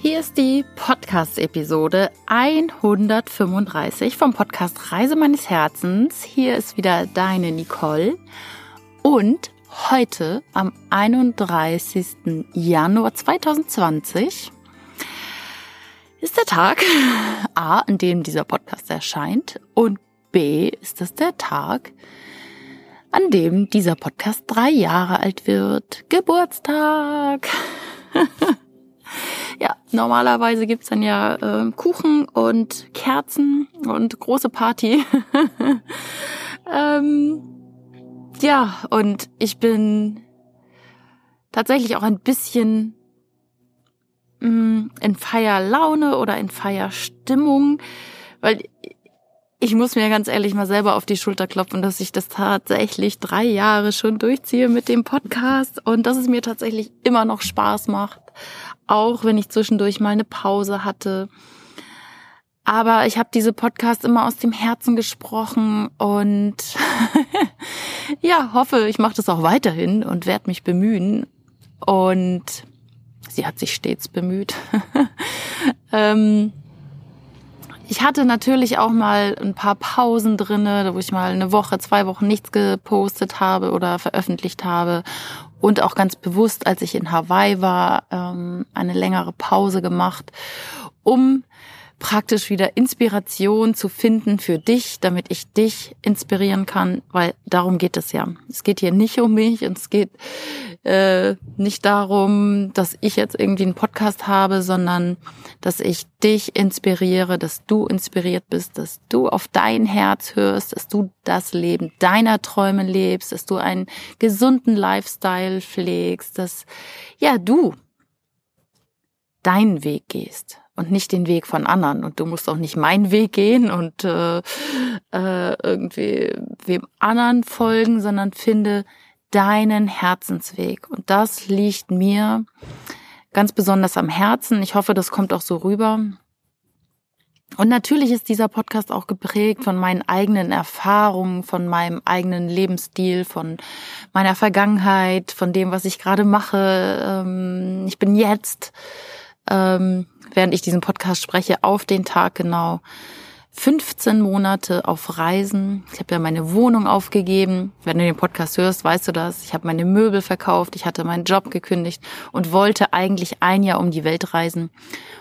Hier ist die Podcast-Episode 135 vom Podcast Reise meines Herzens. Hier ist wieder deine Nicole. Und heute am 31. Januar 2020 ist der Tag A, an dem dieser Podcast erscheint und B ist es der Tag, an dem dieser Podcast drei Jahre alt wird. Geburtstag! ja, normalerweise gibt's dann ja äh, Kuchen und Kerzen und große Party. ähm, ja, und ich bin tatsächlich auch ein bisschen mh, mm, in Feierlaune oder in Feierstimmung, weil ich muss mir ganz ehrlich mal selber auf die Schulter klopfen, dass ich das tatsächlich drei Jahre schon durchziehe mit dem Podcast und dass es mir tatsächlich immer noch Spaß macht, auch wenn ich zwischendurch mal eine Pause hatte. Aber ich habe diese Podcast immer aus dem Herzen gesprochen und ja, hoffe, ich mache das auch weiterhin und werde mich bemühen. Und sie hat sich stets bemüht. ähm, ich hatte natürlich auch mal ein paar Pausen drinne, wo ich mal eine Woche, zwei Wochen nichts gepostet habe oder veröffentlicht habe. Und auch ganz bewusst, als ich in Hawaii war, ähm, eine längere Pause gemacht, um praktisch wieder Inspiration zu finden für dich, damit ich dich inspirieren kann, weil darum geht es ja. Es geht hier nicht um mich und es geht äh, nicht darum, dass ich jetzt irgendwie einen Podcast habe, sondern dass ich dich inspiriere, dass du inspiriert bist, dass du auf dein Herz hörst, dass du das Leben deiner Träume lebst, dass du einen gesunden Lifestyle pflegst, dass ja du deinen Weg gehst und nicht den Weg von anderen. Und du musst auch nicht meinen Weg gehen und äh, äh, irgendwie wem anderen folgen, sondern finde deinen Herzensweg. Und das liegt mir ganz besonders am Herzen. Ich hoffe, das kommt auch so rüber. Und natürlich ist dieser Podcast auch geprägt von meinen eigenen Erfahrungen, von meinem eigenen Lebensstil, von meiner Vergangenheit, von dem, was ich gerade mache. Ähm, ich bin jetzt ähm, während ich diesen Podcast spreche, auf den Tag genau 15 Monate auf Reisen. Ich habe ja meine Wohnung aufgegeben. Wenn du den Podcast hörst, weißt du das. Ich habe meine Möbel verkauft, ich hatte meinen Job gekündigt und wollte eigentlich ein Jahr um die Welt reisen.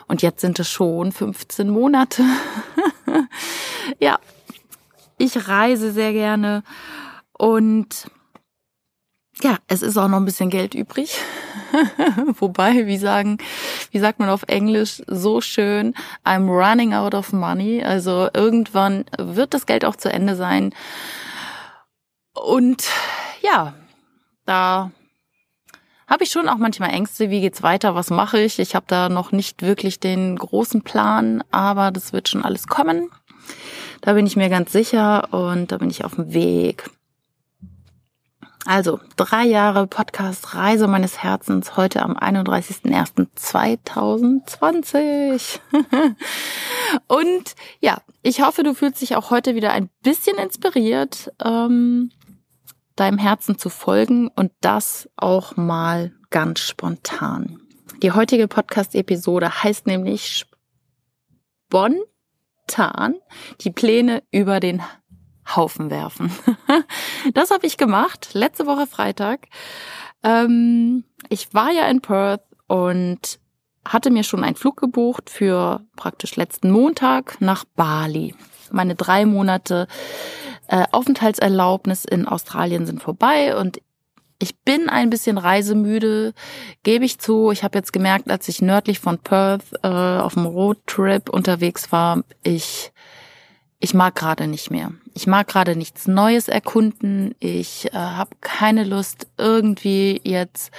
Und jetzt sind es schon 15 Monate. ja, ich reise sehr gerne und ja, es ist auch noch ein bisschen Geld übrig. Wobei, wie sagen, wie sagt man auf Englisch so schön, I'm running out of money. Also irgendwann wird das Geld auch zu Ende sein. Und ja, da habe ich schon auch manchmal Ängste, wie geht's weiter, was mache ich? Ich habe da noch nicht wirklich den großen Plan, aber das wird schon alles kommen. Da bin ich mir ganz sicher und da bin ich auf dem Weg. Also drei Jahre Podcast Reise meines Herzens heute am 31.01.2020. Und ja, ich hoffe, du fühlst dich auch heute wieder ein bisschen inspiriert, ähm, deinem Herzen zu folgen und das auch mal ganz spontan. Die heutige Podcast-Episode heißt nämlich spontan die Pläne über den Haufen werfen. das habe ich gemacht, letzte Woche Freitag. Ähm, ich war ja in Perth und hatte mir schon einen Flug gebucht für praktisch letzten Montag nach Bali. Meine drei Monate äh, Aufenthaltserlaubnis in Australien sind vorbei und ich bin ein bisschen reisemüde, gebe ich zu. Ich habe jetzt gemerkt, als ich nördlich von Perth äh, auf dem Roadtrip unterwegs war, ich ich mag gerade nicht mehr. Ich mag gerade nichts Neues erkunden. Ich äh, habe keine Lust, irgendwie jetzt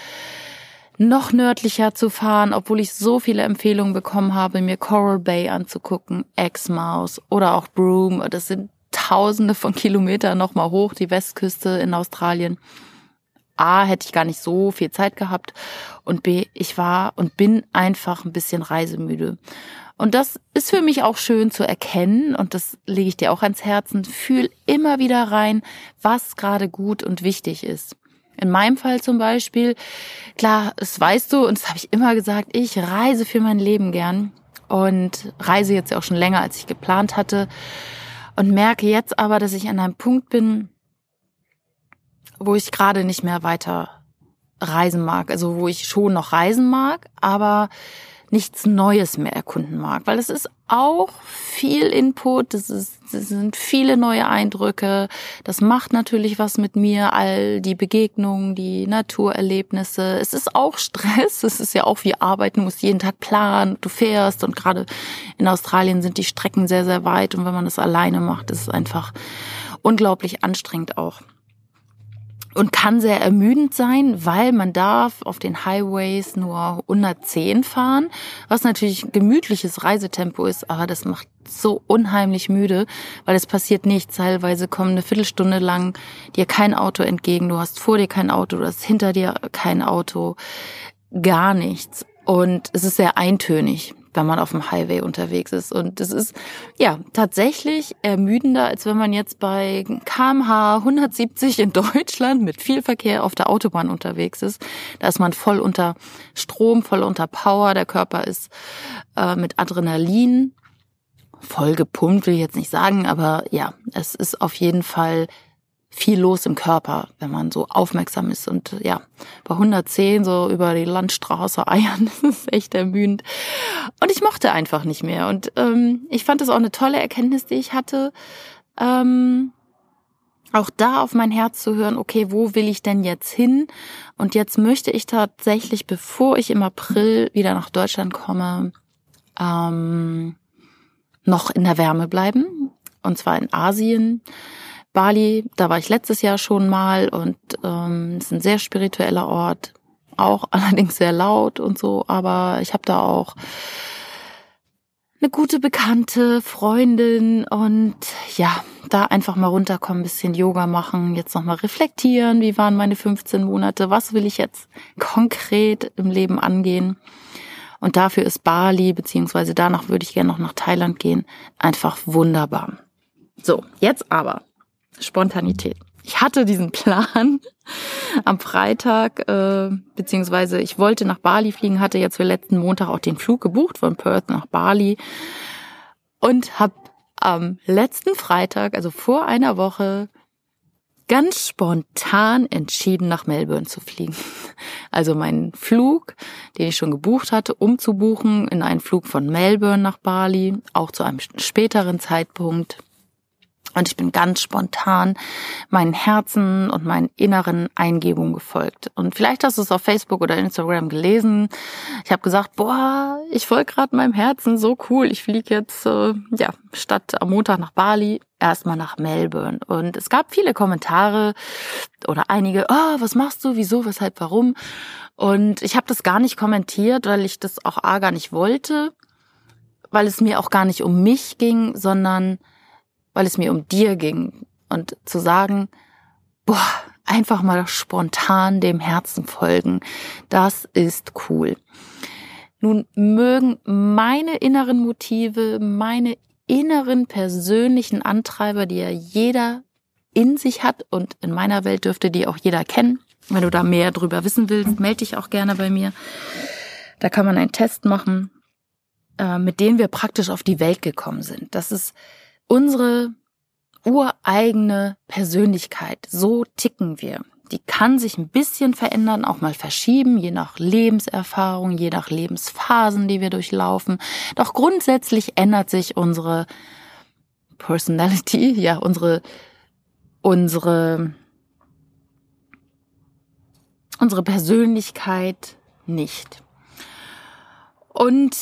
noch nördlicher zu fahren, obwohl ich so viele Empfehlungen bekommen habe, mir Coral Bay anzugucken, Exmouth oder auch Broome. Das sind tausende von Kilometern nochmal hoch, die Westküste in Australien. A, hätte ich gar nicht so viel Zeit gehabt und B, ich war und bin einfach ein bisschen reisemüde. Und das ist für mich auch schön zu erkennen und das lege ich dir auch ans Herzen. Fühl immer wieder rein, was gerade gut und wichtig ist. In meinem Fall zum Beispiel, klar, das weißt du, und das habe ich immer gesagt, ich reise für mein Leben gern und reise jetzt auch schon länger, als ich geplant hatte und merke jetzt aber, dass ich an einem Punkt bin, wo ich gerade nicht mehr weiter reisen mag. Also wo ich schon noch reisen mag, aber nichts Neues mehr erkunden mag, weil es ist auch viel Input, das sind viele neue Eindrücke, das macht natürlich was mit mir, all die Begegnungen, die Naturerlebnisse. Es ist auch Stress, es ist ja auch wie Arbeiten, du musst jeden Tag planen, du fährst und gerade in Australien sind die Strecken sehr, sehr weit und wenn man das alleine macht, ist es einfach unglaublich anstrengend auch und kann sehr ermüdend sein, weil man darf auf den Highways nur 110 fahren, was natürlich gemütliches Reisetempo ist, aber das macht so unheimlich müde, weil es passiert nichts. Teilweise kommen eine Viertelstunde lang dir kein Auto entgegen, du hast vor dir kein Auto, du hast hinter dir kein Auto, gar nichts. Und es ist sehr eintönig wenn man auf dem Highway unterwegs ist. Und das ist ja tatsächlich ermüdender, als wenn man jetzt bei kmh 170 in Deutschland mit viel Verkehr auf der Autobahn unterwegs ist. Da ist man voll unter Strom, voll unter Power. Der Körper ist äh, mit Adrenalin voll gepumpt, will ich jetzt nicht sagen, aber ja, es ist auf jeden Fall viel los im Körper, wenn man so aufmerksam ist. Und ja, bei 110 so über die Landstraße eiern, das ist echt ermüdend. Und ich mochte einfach nicht mehr. Und ähm, ich fand das auch eine tolle Erkenntnis, die ich hatte. Ähm, auch da auf mein Herz zu hören, okay, wo will ich denn jetzt hin? Und jetzt möchte ich tatsächlich, bevor ich im April wieder nach Deutschland komme, ähm, noch in der Wärme bleiben. Und zwar in Asien. Bali, da war ich letztes Jahr schon mal und ähm, ist ein sehr spiritueller Ort, auch allerdings sehr laut und so, aber ich habe da auch eine gute Bekannte, Freundin und ja, da einfach mal runterkommen, bisschen Yoga machen, jetzt nochmal reflektieren, wie waren meine 15 Monate, was will ich jetzt konkret im Leben angehen. Und dafür ist Bali, beziehungsweise danach würde ich gerne noch nach Thailand gehen, einfach wunderbar. So, jetzt aber Spontanität. Ich hatte diesen Plan am Freitag, äh, beziehungsweise ich wollte nach Bali fliegen, hatte jetzt für letzten Montag auch den Flug gebucht von Perth nach Bali und habe am letzten Freitag, also vor einer Woche, ganz spontan entschieden, nach Melbourne zu fliegen. Also meinen Flug, den ich schon gebucht hatte, umzubuchen in einen Flug von Melbourne nach Bali, auch zu einem späteren Zeitpunkt. Und ich bin ganz spontan meinen Herzen und meinen inneren Eingebungen gefolgt. Und vielleicht hast du es auf Facebook oder Instagram gelesen. Ich habe gesagt, boah, ich folge gerade meinem Herzen, so cool. Ich fliege jetzt, äh, ja, statt am Montag nach Bali, erstmal nach Melbourne. Und es gab viele Kommentare oder einige, oh, was machst du, wieso, weshalb, warum? Und ich habe das gar nicht kommentiert, weil ich das auch A gar nicht wollte, weil es mir auch gar nicht um mich ging, sondern weil es mir um dir ging und zu sagen, boah, einfach mal spontan dem Herzen folgen, das ist cool. Nun mögen meine inneren Motive, meine inneren persönlichen Antreiber, die ja jeder in sich hat und in meiner Welt dürfte die auch jeder kennen. Wenn du da mehr drüber wissen willst, melde dich auch gerne bei mir. Da kann man einen Test machen, äh, mit dem wir praktisch auf die Welt gekommen sind. Das ist unsere ureigene Persönlichkeit. So ticken wir. Die kann sich ein bisschen verändern, auch mal verschieben, je nach Lebenserfahrung, je nach Lebensphasen, die wir durchlaufen. Doch grundsätzlich ändert sich unsere Personality, ja, unsere, unsere, unsere Persönlichkeit nicht. Und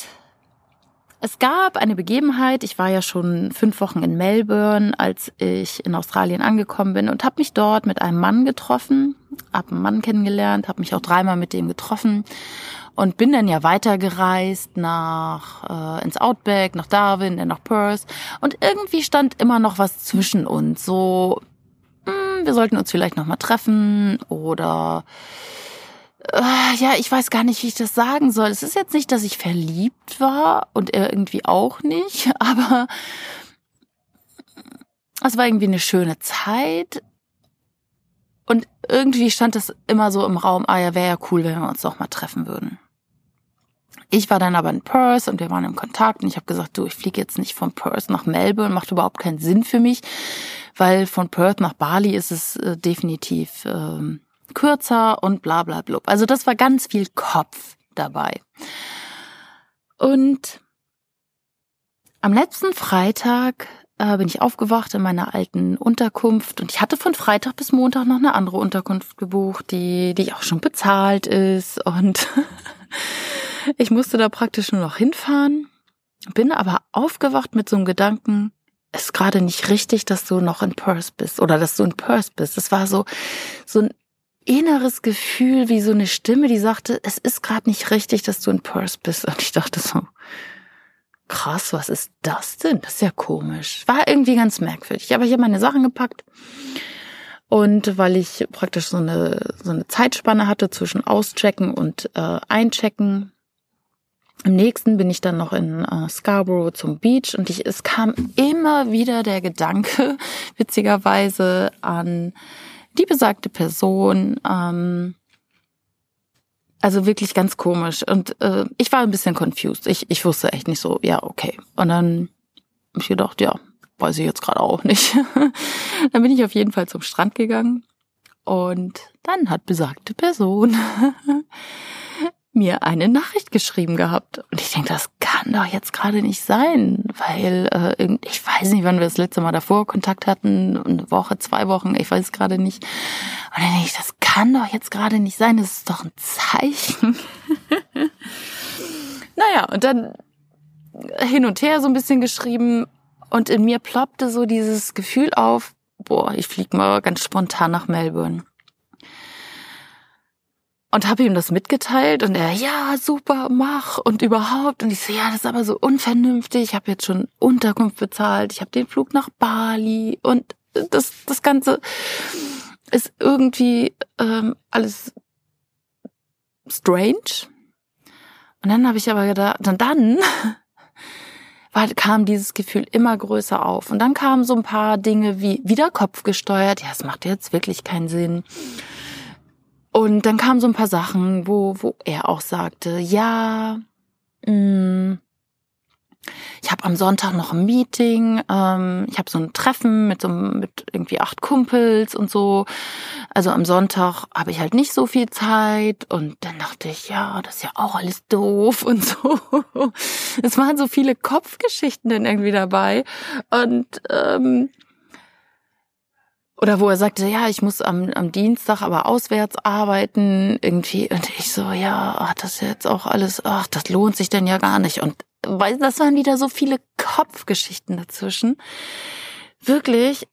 es gab eine Begebenheit, ich war ja schon fünf Wochen in Melbourne, als ich in Australien angekommen bin und habe mich dort mit einem Mann getroffen, habe einen Mann kennengelernt, habe mich auch dreimal mit dem getroffen und bin dann ja weitergereist nach äh, ins Outback, nach Darwin, dann nach Perth und irgendwie stand immer noch was zwischen uns, so mh, hm, wir sollten uns vielleicht noch mal treffen oder ja, ich weiß gar nicht, wie ich das sagen soll. Es ist jetzt nicht, dass ich verliebt war und er irgendwie auch nicht, aber es war irgendwie eine schöne Zeit. Und irgendwie stand das immer so im Raum, ah ja, wäre ja cool, wenn wir uns doch mal treffen würden. Ich war dann aber in Perth und wir waren im Kontakt und ich habe gesagt, du, ich fliege jetzt nicht von Perth nach Melbourne, macht überhaupt keinen Sinn für mich, weil von Perth nach Bali ist es äh, definitiv äh, kürzer und bla bla bla. Also das war ganz viel Kopf dabei. Und am letzten Freitag äh, bin ich aufgewacht in meiner alten Unterkunft und ich hatte von Freitag bis Montag noch eine andere Unterkunft gebucht, die, die auch schon bezahlt ist und ich musste da praktisch nur noch hinfahren, bin aber aufgewacht mit so einem Gedanken, ist gerade nicht richtig, dass du noch in Perth bist oder dass du in Perth bist. Das war so, so ein inneres Gefühl, wie so eine Stimme, die sagte, es ist gerade nicht richtig, dass du in Perth bist. Und ich dachte so, krass, was ist das denn? Das ist ja komisch. War irgendwie ganz merkwürdig. Aber ich habe meine Sachen gepackt. Und weil ich praktisch so eine, so eine Zeitspanne hatte zwischen Auschecken und äh, Einchecken, im nächsten bin ich dann noch in äh, Scarborough zum Beach und ich, es kam immer wieder der Gedanke, witzigerweise, an die besagte Person. Ähm, also wirklich ganz komisch. Und äh, ich war ein bisschen confused. Ich, ich wusste echt nicht so, ja, okay. Und dann habe ich gedacht, ja, weiß ich jetzt gerade auch nicht. dann bin ich auf jeden Fall zum Strand gegangen. Und dann hat besagte Person mir eine Nachricht geschrieben gehabt. Und ich denke, das kann doch jetzt gerade nicht sein, weil äh, ich weiß nicht, wann wir das letzte Mal davor Kontakt hatten, eine Woche, zwei Wochen, ich weiß gerade nicht. Und dann denke ich, das kann doch jetzt gerade nicht sein, das ist doch ein Zeichen. naja, und dann hin und her so ein bisschen geschrieben und in mir ploppte so dieses Gefühl auf, boah, ich flieg mal ganz spontan nach Melbourne und habe ihm das mitgeteilt und er, ja, super, mach und überhaupt. Und ich so, ja, das ist aber so unvernünftig. Ich habe jetzt schon Unterkunft bezahlt, ich habe den Flug nach Bali und das, das Ganze ist irgendwie ähm, alles strange. Und dann habe ich aber gedacht, dann, dann war, kam dieses Gefühl immer größer auf. Und dann kamen so ein paar Dinge wie wieder Kopf gesteuert. Ja, es macht jetzt wirklich keinen Sinn. Und dann kamen so ein paar Sachen, wo, wo er auch sagte, ja, mh, mm, ich habe am Sonntag noch ein Meeting, ähm, ich habe so ein Treffen mit so mit irgendwie acht Kumpels und so. Also am Sonntag habe ich halt nicht so viel Zeit und dann dachte ich, ja, das ist ja auch alles doof und so. Es waren so viele Kopfgeschichten dann irgendwie dabei und ähm, oder wo er sagte, ja, ich muss am, am Dienstag aber auswärts arbeiten, irgendwie. Und ich so, ja, ach, das ist jetzt auch alles, ach, das lohnt sich denn ja gar nicht. Und weil das waren wieder so viele Kopfgeschichten dazwischen. Wirklich.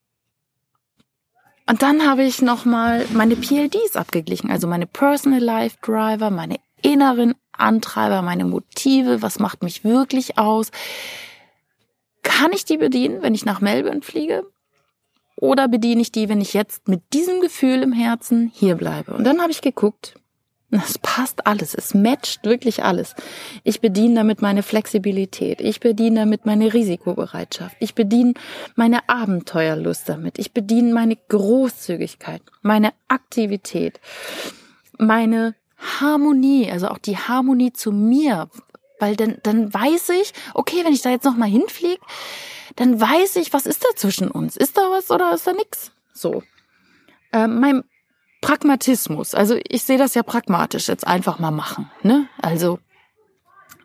Und dann habe ich nochmal meine PLDs abgeglichen, also meine Personal Life Driver, meine inneren Antreiber, meine Motive, was macht mich wirklich aus. Kann ich die bedienen, wenn ich nach Melbourne fliege? Oder bediene ich die, wenn ich jetzt mit diesem Gefühl im Herzen hier bleibe? Und dann habe ich geguckt, es passt alles, es matcht wirklich alles. Ich bediene damit meine Flexibilität, ich bediene damit meine Risikobereitschaft, ich bediene meine Abenteuerlust damit, ich bediene meine Großzügigkeit, meine Aktivität, meine Harmonie, also auch die Harmonie zu mir, weil dann, dann weiß ich, okay, wenn ich da jetzt nochmal hinfliege, dann weiß ich, was ist da zwischen uns? Ist da was oder ist da nix? So. Ähm, mein Pragmatismus, also ich sehe das ja pragmatisch, jetzt einfach mal machen. Ne? Also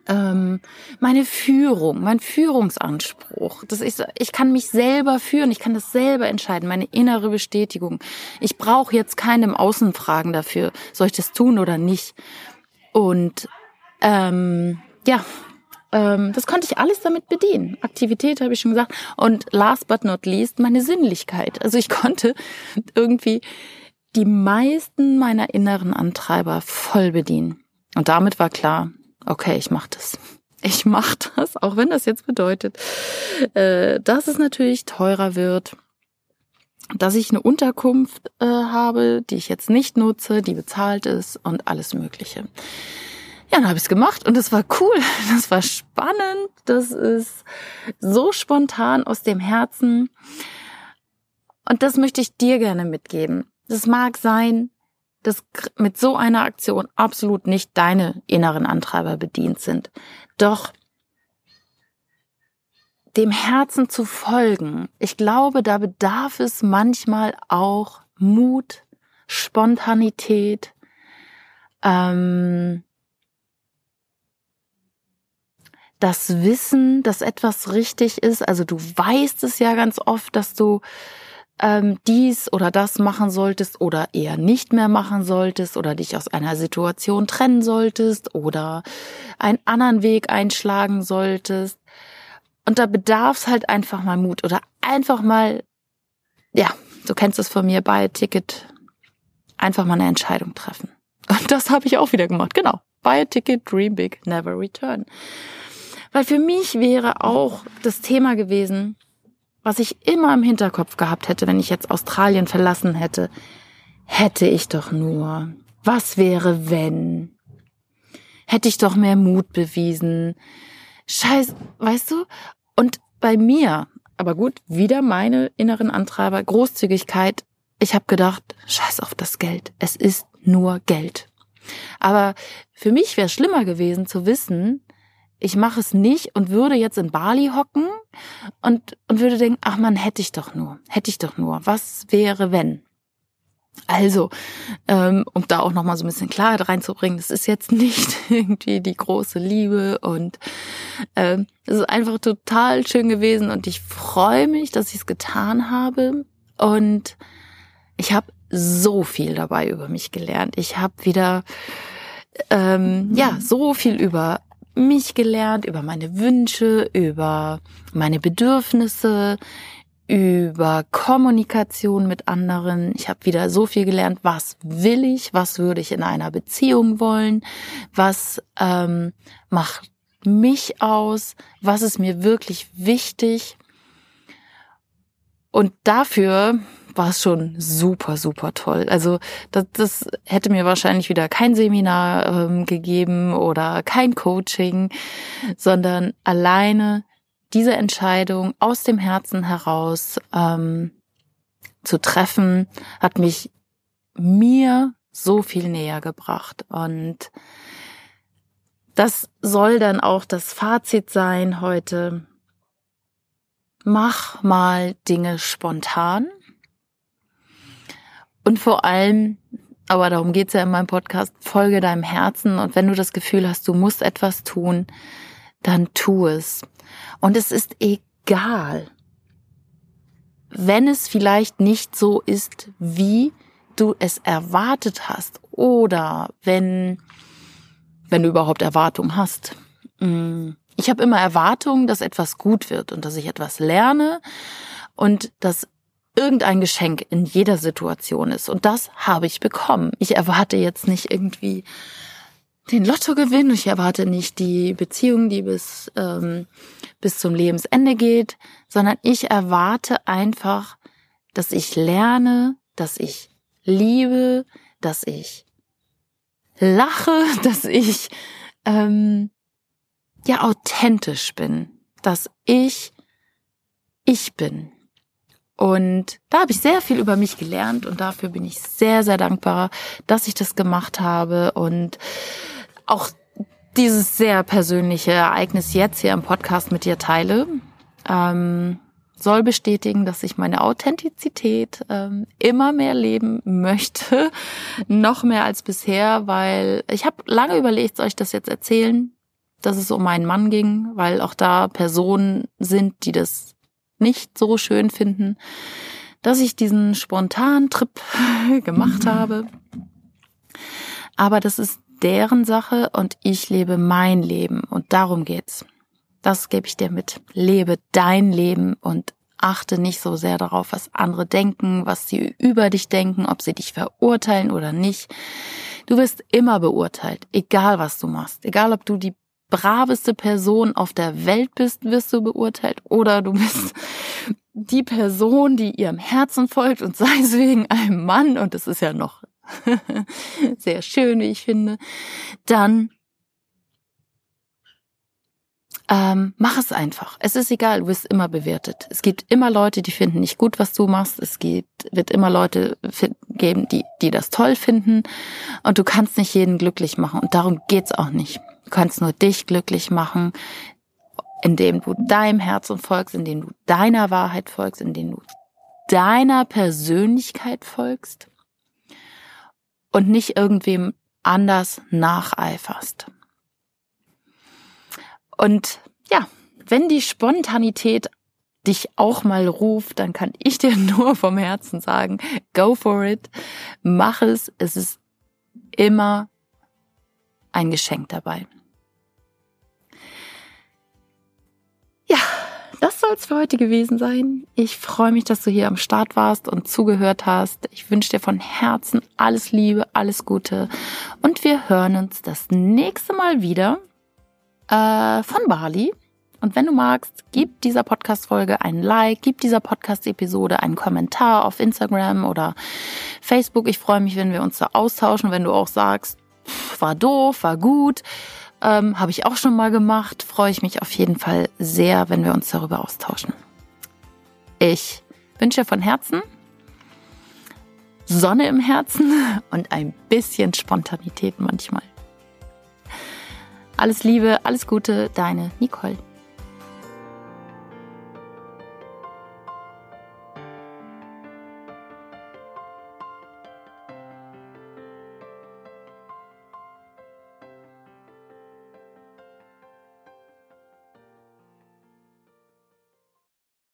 ähm, meine Führung, mein Führungsanspruch. Das ist, ich kann mich selber führen, ich kann das selber entscheiden, meine innere Bestätigung. Ich brauche jetzt keinem Außenfragen dafür, soll ich das tun oder nicht. Und ähm, ja, ähm, das konnte ich alles damit bedienen. Aktivität habe ich schon gesagt. Und last but not least, meine Sinnlichkeit. Also ich konnte irgendwie die meisten meiner inneren Antreiber voll bedienen. Und damit war klar, okay, ich mache das. Ich mache das, auch wenn das jetzt bedeutet, äh, dass es natürlich teurer wird, dass ich eine Unterkunft äh, habe, die ich jetzt nicht nutze, die bezahlt ist und alles Mögliche. Ja, dann habe ich es gemacht und es war cool, das war spannend, das ist so spontan aus dem Herzen. Und das möchte ich dir gerne mitgeben. das mag sein, dass mit so einer Aktion absolut nicht deine inneren Antreiber bedient sind. Doch dem Herzen zu folgen, ich glaube, da bedarf es manchmal auch Mut, Spontanität, ähm, das Wissen, dass etwas richtig ist. Also du weißt es ja ganz oft, dass du ähm, dies oder das machen solltest oder eher nicht mehr machen solltest oder dich aus einer Situation trennen solltest oder einen anderen Weg einschlagen solltest. Und da bedarf es halt einfach mal Mut oder einfach mal, ja, du kennst es von mir bei Ticket, einfach mal eine Entscheidung treffen. Und das habe ich auch wieder gemacht, genau. Buy a ticket, dream big, never return. Weil für mich wäre auch das Thema gewesen, was ich immer im Hinterkopf gehabt hätte, wenn ich jetzt Australien verlassen hätte, hätte ich doch nur. Was wäre, wenn? Hätte ich doch mehr Mut bewiesen. Scheiß, weißt du? Und bei mir, aber gut, wieder meine inneren Antreiber, Großzügigkeit. Ich habe gedacht, scheiß auf das Geld. Es ist nur Geld. Aber für mich wäre schlimmer gewesen zu wissen, ich mache es nicht und würde jetzt in Bali hocken und, und würde denken, ach man, hätte ich doch nur, hätte ich doch nur. Was wäre, wenn? Also, ähm, um da auch nochmal so ein bisschen Klarheit reinzubringen, das ist jetzt nicht irgendwie die große Liebe und ähm, es ist einfach total schön gewesen und ich freue mich, dass ich es getan habe und ich habe so viel dabei über mich gelernt. Ich habe wieder ähm, ja so viel über mich gelernt, über meine Wünsche, über meine Bedürfnisse, über Kommunikation mit anderen. Ich habe wieder so viel gelernt, was will ich, was würde ich in einer Beziehung wollen, was ähm, macht mich aus, was ist mir wirklich wichtig. Und dafür war es schon super, super toll. Also das, das hätte mir wahrscheinlich wieder kein Seminar ähm, gegeben oder kein Coaching, sondern alleine diese Entscheidung aus dem Herzen heraus ähm, zu treffen, hat mich mir so viel näher gebracht. Und das soll dann auch das Fazit sein heute. Mach mal Dinge spontan. Und vor allem, aber darum geht's ja in meinem Podcast, folge deinem Herzen. Und wenn du das Gefühl hast, du musst etwas tun, dann tu es. Und es ist egal, wenn es vielleicht nicht so ist, wie du es erwartet hast oder wenn, wenn du überhaupt Erwartung hast. Mm, ich habe immer Erwartungen, dass etwas gut wird und dass ich etwas lerne und dass irgendein Geschenk in jeder Situation ist. Und das habe ich bekommen. Ich erwarte jetzt nicht irgendwie den Lottogewinn. Ich erwarte nicht die Beziehung, die bis, ähm, bis zum Lebensende geht, sondern ich erwarte einfach, dass ich lerne, dass ich liebe, dass ich lache, dass ich ähm, ja authentisch bin, dass ich ich bin. Und da habe ich sehr viel über mich gelernt und dafür bin ich sehr, sehr dankbar, dass ich das gemacht habe und auch dieses sehr persönliche Ereignis jetzt hier im Podcast mit dir teile. Ähm, soll bestätigen, dass ich meine Authentizität ähm, immer mehr leben möchte, noch mehr als bisher, weil ich habe lange überlegt, soll ich das jetzt erzählen, dass es um meinen Mann ging, weil auch da Personen sind, die das nicht so schön finden, dass ich diesen spontanen Trip gemacht mhm. habe. Aber das ist deren Sache und ich lebe mein Leben und darum geht's. Das gebe ich dir mit. Lebe dein Leben und achte nicht so sehr darauf, was andere denken, was sie über dich denken, ob sie dich verurteilen oder nicht. Du wirst immer beurteilt, egal was du machst, egal ob du die braveste Person auf der Welt bist, wirst du beurteilt oder du bist die Person, die ihrem Herzen folgt und sei es wegen einem Mann und das ist ja noch sehr schön, wie ich finde, dann ähm, mach es einfach. Es ist egal, du wirst immer bewertet. Es gibt immer Leute, die finden nicht gut, was du machst. Es gibt, wird immer Leute geben, die, die das toll finden. Und du kannst nicht jeden glücklich machen. Und darum geht's auch nicht. Du kannst nur dich glücklich machen, indem du deinem Herzen folgst, indem du deiner Wahrheit folgst, indem du deiner Persönlichkeit folgst und nicht irgendwem anders nacheiferst. Und ja, wenn die Spontanität dich auch mal ruft, dann kann ich dir nur vom Herzen sagen, go for it, mach es, es ist immer ein Geschenk dabei. Ja, das soll es für heute gewesen sein. Ich freue mich, dass du hier am Start warst und zugehört hast. Ich wünsche dir von Herzen alles Liebe, alles Gute und wir hören uns das nächste Mal wieder äh, von Bali. Und wenn du magst, gib dieser Podcast-Folge ein Like, gib dieser Podcast-Episode einen Kommentar auf Instagram oder Facebook. Ich freue mich, wenn wir uns da austauschen, wenn du auch sagst, war doof, war gut. Ähm, Habe ich auch schon mal gemacht. Freue ich mich auf jeden Fall sehr, wenn wir uns darüber austauschen. Ich wünsche von Herzen Sonne im Herzen und ein bisschen Spontanität manchmal. Alles Liebe, alles Gute, deine Nicole.